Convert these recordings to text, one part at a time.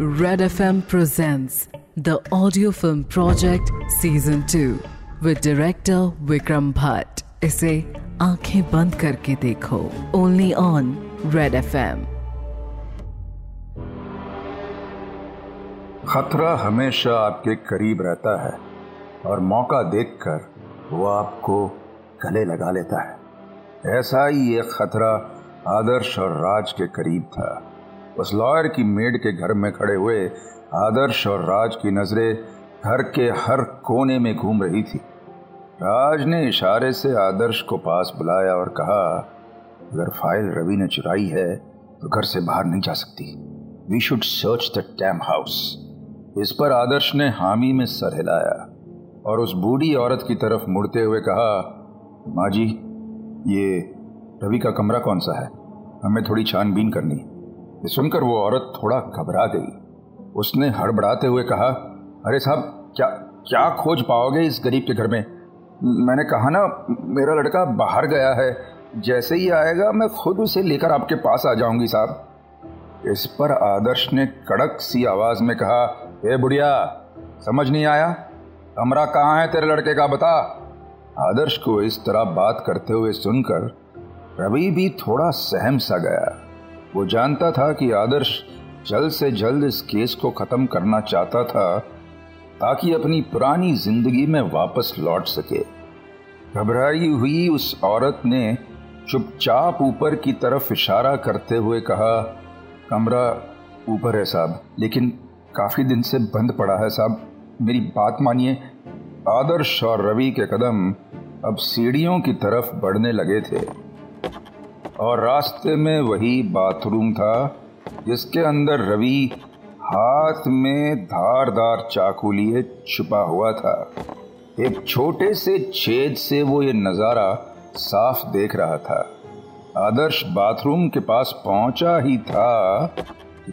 Red FM presents the audio film project season 2 with director Vikram Bhatt. इसे आँखें बंद करके देखो। ओनली ऑन रेड एफएम खतरा हमेशा आपके करीब रहता है और मौका देखकर वो आपको गले लगा लेता है। ऐसा ही एक खतरा आदर्श और राज के करीब था। उस लॉयर की मेड के घर में खड़े हुए आदर्श और राज की नज़रें घर के हर कोने में घूम रही थी। राज ने इशारे से आदर्श को पास बुलाया और कहा, अगर फ़ाइल रवि ने चुराई है तो घर से बाहर नहीं जा सकती। We should search the tam house इस पर आदर्श ने हामी में सर हिलाया और उस बूढ़ी औरत की तरफ़ मुड़ते हुए कहा, माँ जी, ये रवि का कमरा कौन सा है? हमें थोड़ी छानबीन करनी ये सुनकर वो औरत थोड़ा घबरा गई। उसने हड़बड़ाते हुए कहा, अरे साहब, क्या क्या खोज पाओगे इस गरीब के घर में? मैंने कहा ना, मेरा लड़का बाहर गया है। जैसे ही आएगा, मैं खुद उसे लेकर आपके पास आ जाऊँगी साहब। इस पर आदर्श ने कड़क सी आवाज़ में कहा, ए बुढ़िया, समझ नहीं आया? कमरा कहाँ है तेरे लड़के का, बता? आदर्श को इस तरह बात करते हुए सुनकर रवि भी थोड़ा सहम सा गया। वो जानता था कि आदर्श जल्द से जल्द इस केस को खत्म करना चाहता था, ताकि अपनी पुरानी ज़िंदगी में वापस लौट सके। घबराई हुई उस औरत ने चुपचाप ऊपर की तरफ़ इशारा करते हुए कहा, कमरा ऊपर है साहब, लेकिन काफ़ी दिन से बंद पड़ा है साहब। मेरी बात मानिए, आदर्श और रवि के कदम अब सीढ़ियों की तरफ़ बढ़ने लगे थे। और रास्ते में वही बाथरूम था, जिसके अंदर रवि हाथ में धारदार चाकू लिए छुपा हुआ था। एक छोटे से छेद से वो ये नज़ारा साफ़ देख रहा था। आदर्श बाथरूम के पास पहुँचा ही था,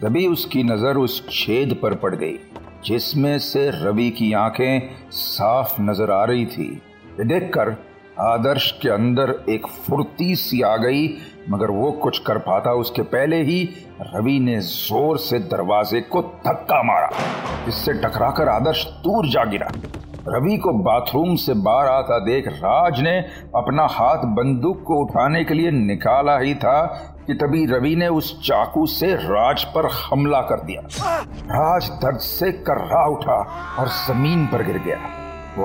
तभी उसकी नज़र उस छेद पर पड़ गई, जिसमें से रवि की आँखें साफ़ नज़र आ रही थी। देखकर आदर्श के अंदर एक फुर्ती सी आ गई, मगर वो कुछ कर पाता उसके पहले ही रवि ने ज़ोर से दरवाजे को धक्का मारा। इससे टकराकर आदर्श दूर जा गिरा। रवि को बाथरूम से बाहर आता देख राज ने अपना हाथ बंदूक को उठाने के लिए निकाला ही था कि तभी रवि ने उस चाकू से राज पर हमला कर दिया। राज दर्द से कर्रा उठा और ज़मीन पर गिर गया।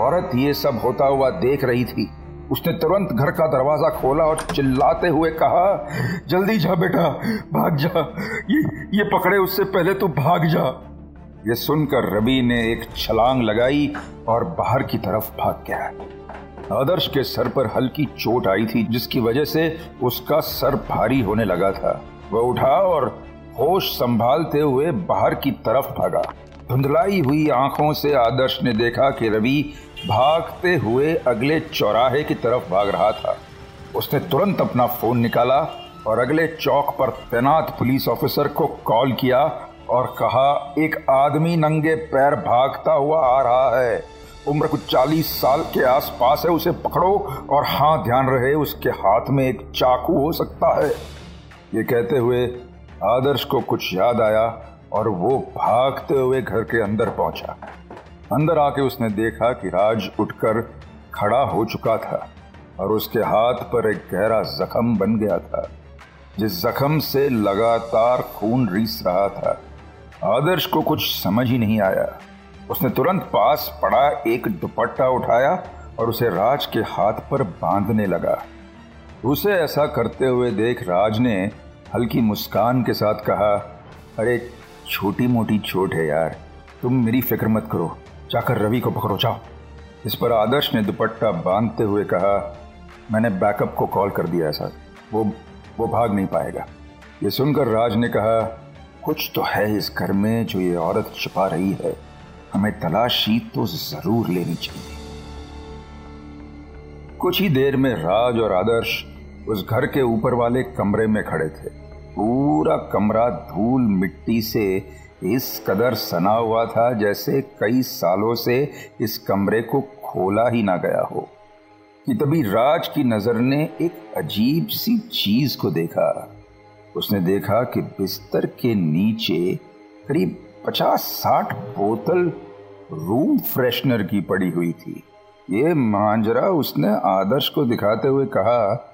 औरत ये सब होता हुआ देख रही थी। उसने तुरंत घर का दरवाज़ा खोला और चिल्लाते हुए कहा, जल्दी जा बेटा, भाग जा। ये ये पकड़े उससे पहले तू भाग जा। ये सुनकर रवि ने एक छलांग लगाई और बाहर की तरफ़ भाग गया। आदर्श के सर पर हल्की चोट आई थी, जिसकी वजह से उसका सर भारी होने लगा था। वह उठा और होश संभालते हुए बाहर की तरफ़ भागा। धुंधलाई हुई आँखों से आदर्श ने देखा कि रवि भागते हुए अगले चौराहे की तरफ़ भाग रहा था। उसने तुरंत अपना फ़ोन निकाला और अगले चौक पर तैनात पुलिस ऑफिसर को कॉल किया और कहा, एक आदमी नंगे पैर भागता हुआ आ रहा है। उम्र कुछ चालीस साल के आसपास है, उसे पकड़ो और हाँ ध्यान रहे, उसके हाथ में एक चाकू हो सकता है। ये कहते हुए आदर्श को कुछ याद आया और वो भागते हुए घर के अंदर पहुँचा। अंदर आके उसने देखा कि राज उठकर खड़ा हो चुका था और उसके हाथ पर एक गहरा जख्म बन गया था, जिस जख्म से लगातार खून रीस रहा था। आदर्श को कुछ समझ ही नहीं आया। उसने तुरंत पास पड़ा एक दुपट्टा उठाया और उसे राज के हाथ पर बांधने लगा। उसे ऐसा करते हुए देख राज ने हल्की मुस्कान के साथ कहा, अरे छोटी मोटी चोट है यार। तुम मेरी फ़िक्र मत करो। जाकर रवि को पकड़ो, जाओ। इस पर आदर्श ने दुपट्टा बांधते हुए कहा, मैंने बैकअप को कॉल कर दिया है, सर। वो वो भाग नहीं पाएगा। ये सुनकर राज ने कहा, कुछ तो है इस घर में जो ये औरत छुपा रही है। हमें तलाशी तो ज़रूर लेनी चाहिए। कुछ ही देर में राज और आदर्श उस घर के ऊपर वाले कमरे में खड़े थे। पूरा कमरा धूल मिट्टी से इस कदर सना हुआ था जैसे कई सालों से इस कमरे को खोला ही ना गया हो, कि तभी राज की नज़र ने एक अजीब सी चीज़ को देखा। उसने देखा कि बिस्तर के नीचे करीब पचास साठ बोतल रूम फ्रेशनर की पड़ी हुई थी। ये मांजरा उसने आदर्श को दिखाते हुए कहा,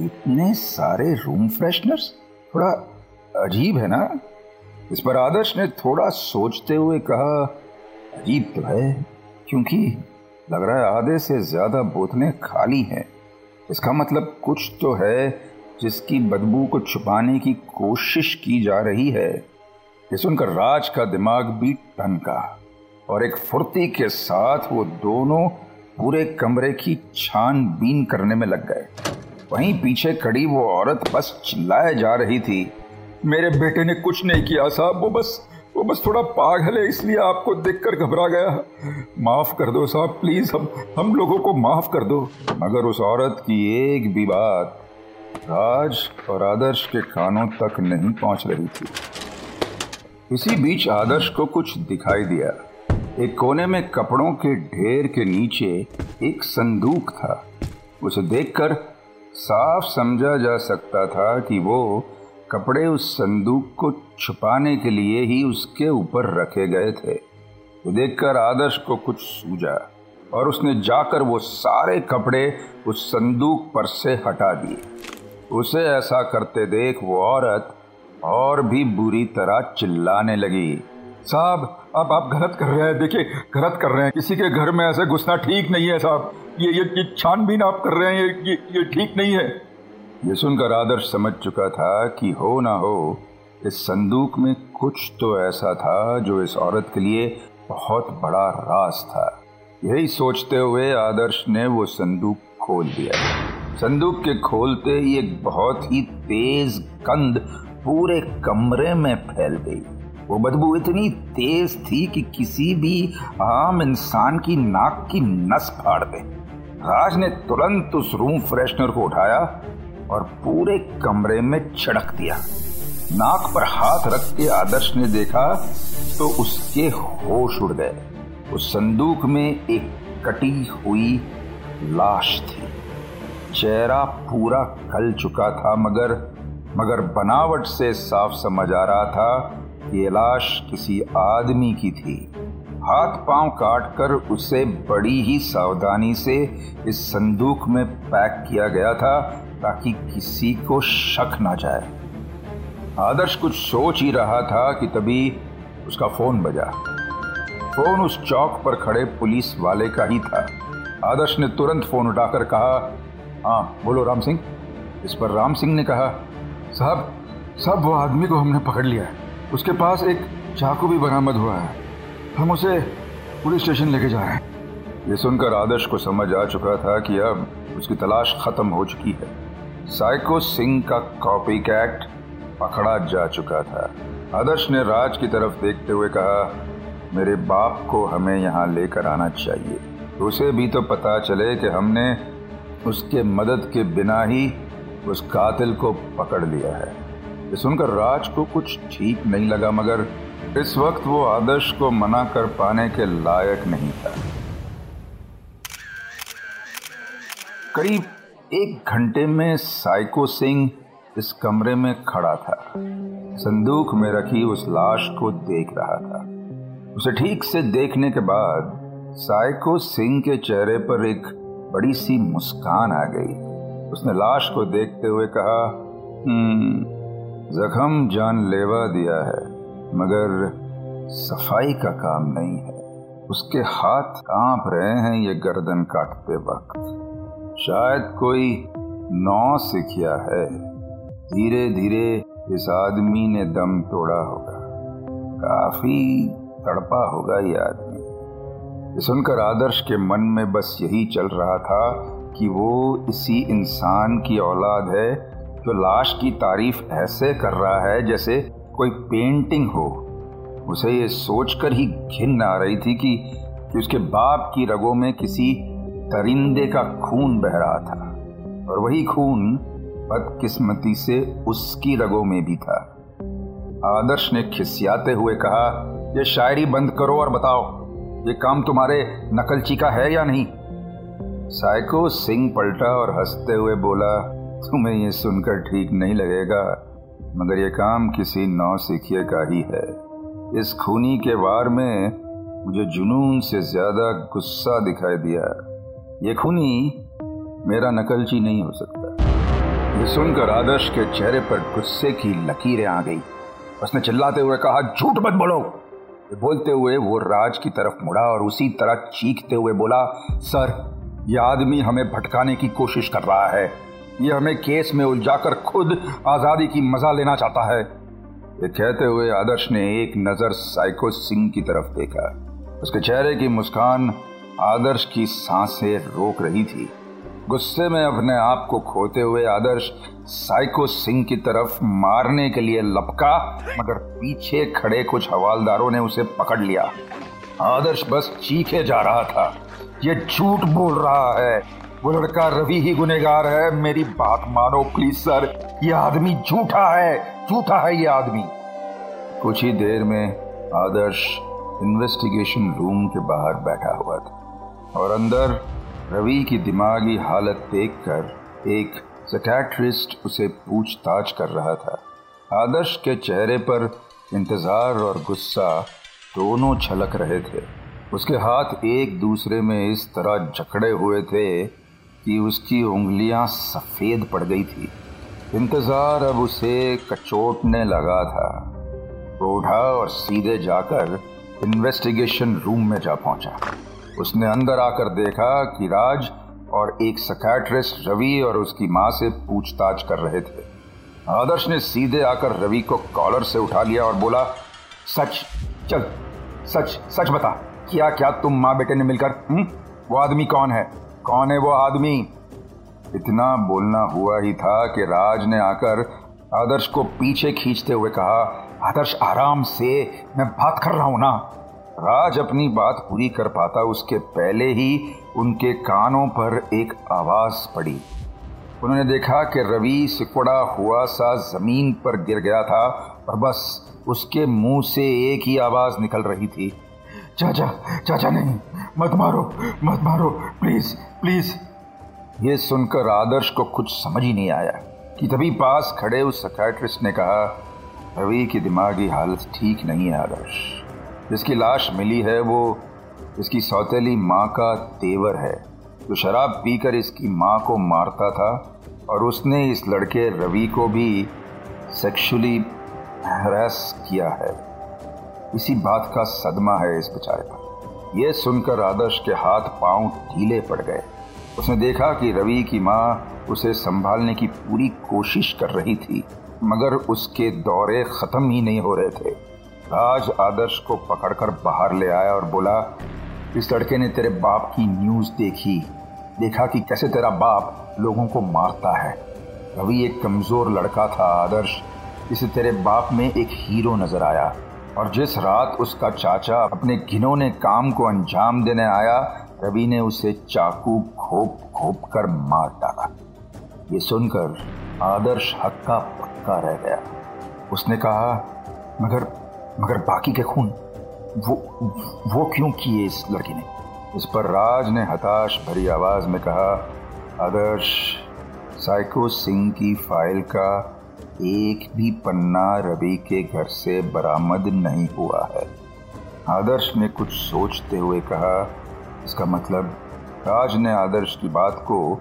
इतने सारे रूम फ्रेशनर्स? थोड़ा अजीब है ना? इस पर आदर्श ने थोड़ा सोचते हुए कहा, अजीब तो है, क्योंकि लग रहा है आधे से ज़्यादा बोतलें खाली हैं। इसका मतलब कुछ तो है जिसकी बदबू को छुपाने की कोशिश की जा रही है। ये सुनकर राज का दिमाग भी टनका और एक फुर्ती के साथ वो दोनों पूरे कमरे की छानबीन करने में लग गए। वहीं पीछे खड़ी वो औरत बस चिल्लाए जा रही थी। मेरे बेटे ने कुछ नहीं किया साहब वो बस वो बस थोड़ा पागल है, इसलिए आपको देखकर घबरा गया। माफ़ कर दो साहब, प्लीज़, हम हम लोगों को माफ़ कर दो। मगर उस औरत की एक भी बात राज और आदर्श के कानों तक नहीं पहुँच रही थी। इसी बीच आदर्श को कुछ दिखाई दिया। एक कोने में कपड़ों के ढेर के नीचे एक संदूक था। उसे देखकर साफ़ समझा जा सकता था कि वो कपड़े उस संदूक को छुपाने के लिए ही उसके ऊपर रखे गए थे। वो देखकर आदर्श को कुछ सूझा और उसने जाकर वो सारे कपड़े उस संदूक पर से हटा दिए। उसे ऐसा करते देख वो औरत और भी बुरी तरह चिल्लाने लगी। साहब अब आप गलत कर रहे हैं। देखिए गलत कर रहे हैं। किसी के घर में ऐसे घुसना ठीक नहीं है साहब। ये ये, ये छानबीन आप कर रहे हैं ये ये ठीक नहीं है। ये सुनकर आदर्श समझ चुका था कि हो ना हो, इस संदूक में कुछ तो ऐसा था जो इस औरत के लिए बहुत बड़ा राज था। यही सोचते हुए आदर्श ने वो संदूक खोल दिया। संदूक के खोलते ही एक बहुत ही तेज कंध पूरे कमरे में फैल गई। वो बदबू इतनी तेज थी कि किसी भी आम इंसान की नाक की नस फाड़ दे। राज ने तुरंत उस रूम फ्रेशनर को उठाया और पूरे कमरे में छिड़क दिया। नाक पर हाथ रख के आदर्श ने देखा तो उसके होश उड़ गए। उस संदूक में एक कटी हुई लाश थी। चेहरा पूरा कल चुका था मगर मगर बनावट से साफ़ समझ आ रहा था ये लाश किसी आदमी की थी। हाथ पाँव काट कर उसे बड़ी ही सावधानी से इस संदूक में पैक किया गया था ताकि किसी को शक ना जाए। आदर्श कुछ सोच ही रहा था कि तभी उसका फ़ोन बजा। फ़ोन उस चौक पर खड़े पुलिस वाले का ही था। आदर्श ने तुरंत फ़ोन उठाकर कहा हाँ बोलो राम सिंह। इस पर राम सिंह ने कहा, साहब साहब, वो आदमी को हमने पकड़ लिया है। उसके पास एक चाकू भी बरामद हुआ है। हम उसे पुलिस स्टेशन लेके जा रहे हैं। ये सुनकर आदर्श को समझ आ चुका था कि अब उसकी तलाश खत्म हो चुकी है। साइको सिंह का कॉपी कैट पकड़ा जा चुका था। आदर्श ने राज की तरफ़ देखते हुए कहा, मेरे बाप को हमें यहाँ लेकर आना चाहिए। उसे भी तो पता चले कि हमने उसके मदद के बिना ही उस कातिल को पकड़ लिया है। ये सुनकर राज को कुछ ठीक नहीं लगा, मगर इस वक्त वो आदर्श को मना कर पाने के लायक नहीं था। करीब एक घंटे में साइको सिंह इस कमरे में खड़ा था। संदूक में रखी उस लाश को देख रहा था। उसे ठीक से देखने के बाद साइको सिंह के चेहरे पर एक बड़ी सी मुस्कान आ गई। उसने लाश को देखते हुए कहा हम्म जख्म जानलेवा दिया है, मगर सफ़ाई का काम नहीं है। उसके हाथ काँप रहे हैं ये गर्दन काटते वक्त। शायद कोई नौ सिखिया है। धीरे धीरे इस आदमी ने दम तोड़ा होगा। काफ़ी तड़पा होगा ये आदमी। सुनकर आदर्श के मन में बस यही चल रहा था कि वो इसी इंसान की औलाद है जो लाश की तारीफ़ ऐसे कर रहा है जैसे कोई पेंटिंग हो। उसे ये सोचकर ही घिन आ रही थी कि, कि उसके बाप की रगों में किसी दरिंदे का खून बह रहा था, और वही खून बदकिस्मती से उसकी रगों में भी था। आदर्श ने खिसियाते हुए कहा, ये शायरी बंद करो और बताओ, ये काम तुम्हारे नकलची का है या नहीं? साइको सिंह पलटा और हँसते हुए बोला, तुम्हें ये सुनकर ठीक नहीं लगेगा, मगर ये काम किसी नौ सिखिए का ही है। इस खूनी के वार में मुझे जुनून से ज़्यादा गुस्सा दिखाई दिया। ये खूनी मेरा नकलची नहीं हो सकता। ये सुनकर आदर्श के चेहरे पर गुस्से की लकीरें आ गई। उसने चिल्लाते हुए कहा, झूठ मत बोलो! बोलते हुए वो राज की तरफ़ मुड़ा और उसी तरह चीखते हुए बोला, सर, ये आदमी हमें भटकाने की कोशिश कर रहा है। ये हमें केस में उलझाकर खुद आज़ादी की मज़ा लेना चाहता है। ये कहते हुए आदर्श ने एक नज़र साइको सिंह की तरफ़ देखा। उसके चेहरे की मुस्कान आदर्श की साँसें रोक रही थी। गुस्से में अपने आप को खोते हुए आदर्श साइको सिंह की तरफ़ मारने के लिए लपका, मगर पीछे खड़े कुछ हवालदारों ने उसे पकड़ लिया। आदर्श बस चीखे जा रहा था। ये झूठ बोल रहा है। वो लड़का रवि ही गुनेगार है। मेरी बात मानो, प्लीज़ सर। ये आदमी झूठा है। झूठा है ये आदमी। कुछ ही देर में आदर्श इन्वेस्टिगेशन रूम के बाहर बैठा हुआ था। और अंदर रवि की दिमागी हालत देखकर एक सैकेट्रिस्ट उसे पूछताछ कर रहा था। आदर्श के चेहरे पर इंतज़ार और गुस्सा दोनों छलक रहे थे। उसके हाथ एक दूसरे में इस तरह जकड़े हुए थे कि उसकी उंगलियाँ सफ़ेद पड़ गई थी। इंतज़ार अब उसे कचोटने लगा था। वो उठा और सीधे जाकर इन्वेस्टिगेशन रूम में जा पहुँचा। उसने अंदर आकर देखा कि राज और एक सकाट्रिस्ट रवि और उसकी माँ से पूछताछ कर रहे थे आदर्श ने सीधे आकर रवि को कॉलर से उठा लिया और बोला, सच, चल, सच सच बता, क्या क्या तुम माँ बेटे ने मिलकर हुँ? हम्म? वो आदमी कौन है कौन है वो आदमी इतना बोलना हुआ ही था कि राज ने आकर आदर्श को पीछे खींचते हुए कहा, आदर्श, आराम से मैं बात कर रहा हूँ ना राज अपनी बात पूरी कर पाता उसके पहले ही उनके कानों पर एक आवाज़ पड़ी। उन्होंने देखा कि रवि सिकुड़ा हुआ सा ज़मीन पर गिर गया था और बस उसके मुँह से एक ही आवाज़ निकल रही थी। चाचा चाचा नहीं, मत मारो मत मारो प्लीज़ प्लीज़ ये सुनकर आदर्श को कुछ समझ ही नहीं आया कि तभी पास खड़े उस सकाट्रिस्ट ने कहा, रवि की दिमागी हालत ठीक नहीं है आदर्श। जिसकी लाश मिली है वो इसकी सौतेली माँ का तेवर है। जो शराब पीकर इसकी माँ को मारता था और उसने इस लड़के रवि को भी सेक्सुअली हरास किया है। इसी बात का सदमा है इस बेचारे पर। यह सुनकर आदर्श के हाथ पाँव ढीले पड़ गए। उसने देखा कि रवि की माँ उसे संभालने की पूरी कोशिश कर रही थी, मगर उसके दौरे खत्म ही नहीं हो रहे थे। राज आदर्श को पकड़कर बाहर ले आया और बोला, इस लड़के ने तेरे बाप की न्यूज़ देखी। देखा कि कैसे तेरा बाप लोगों को मारता है। रवि एक कमज़ोर लड़का था आदर्श। इसे तेरे बाप में एक हीरो नज़र आया। और जिस रात उसका चाचा अपने घिनौने काम को अंजाम देने आया, रवि ने उसे चाकू खोप खोप कर मार डाला। ये सुनकर आदर्श हक्का पक्का रह गया। उसने कहा, मगर मगर बाकी के खून, वो वो क्यों किए इस लड़की ने? इस पर राज ने हताश भरी आवाज़ में कहा, आदर्श, साइको सिंह की फ़ाइल का एक भी पन्ना रवि के घर से बरामद नहीं हुआ है। आदर्श ने कुछ सोचते हुए कहा, इसका मतलब राज ने आदर्श की बात को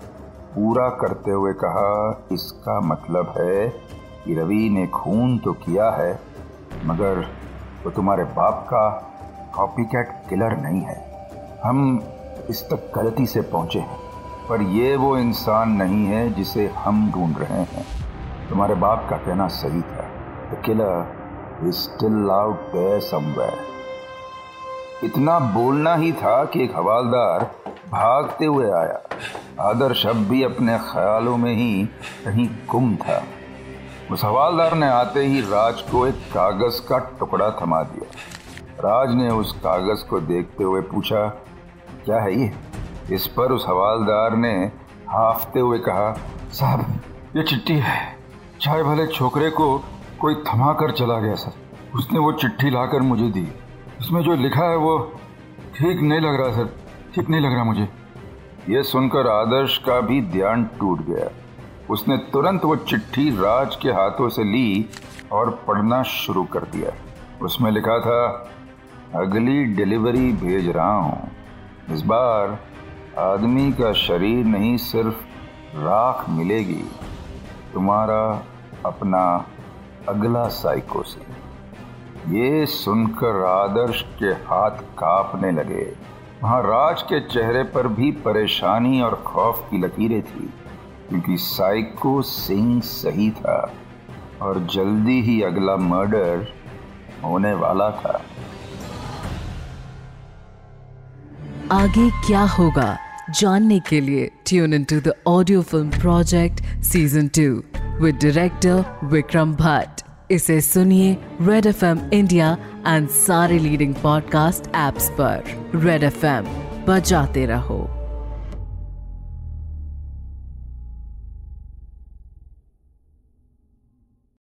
पूरा करते हुए कहा, इसका मतलब है कि रवि ने खून तो किया है, मगर वो तुम्हारे बाप का कॉपी कैट किलर नहीं है। हम इस तक गलती से पहुँचे हैं, पर ये वो इंसान नहीं है जिसे हम ढूंढ रहे हैं। तुम्हारे बाप का कहना सही था। The killer is still somewhere इतना बोलना ही था कि एक हवालदार भागते हुए आया। आदर्श अब भी अपने ख्यालों में ही कहीं गुम था। उस हवालदार ने आते ही राज को एक कागज़ का टुकड़ा थमा दिया। राज ने उस कागज़ को देखते हुए पूछा, क्या है ये? इस पर उस हवालदार ने हाफते हुए कहा, साहब, ये चिट्ठी है। चाहे भले छोकरे को कोई थमा कर चला गया, सर। उसने वो चिट्ठी लाकर मुझे दी। उसमें जो लिखा है वो ठीक नहीं लग रहा, सर। ठीक नहीं लग रहा मुझे। ये सुनकर आदर्श का भी ध्यान टूट गया। उसने तुरंत वो चिट्ठी राज के हाथों से ली और पढ़ना शुरू कर दिया। उसमें लिखा था, अगली डिलीवरी भेज रहा हूँ। इस बार आदमी का शरीर नहीं सिर्फ़ राख मिलेगी, तुम्हारा अपना अगला साइको से ये सुनकर आदर्श के हाथ कांपने लगे। वहाँ राज के चेहरे पर भी परेशानी और खौफ की लकीरें थी। क्योंकि साइको सिंह सही था और जल्दी ही अगला मर्डर होने वाला था। आगे क्या होगा जानने के लिए tune in to the audio film project season two with director Vikram Bhatt इसे सुनिए Red F M India and सारे लीडिंग पॉडकास्ट एप्स पर। रेड एफ़ एम बजाते रहो।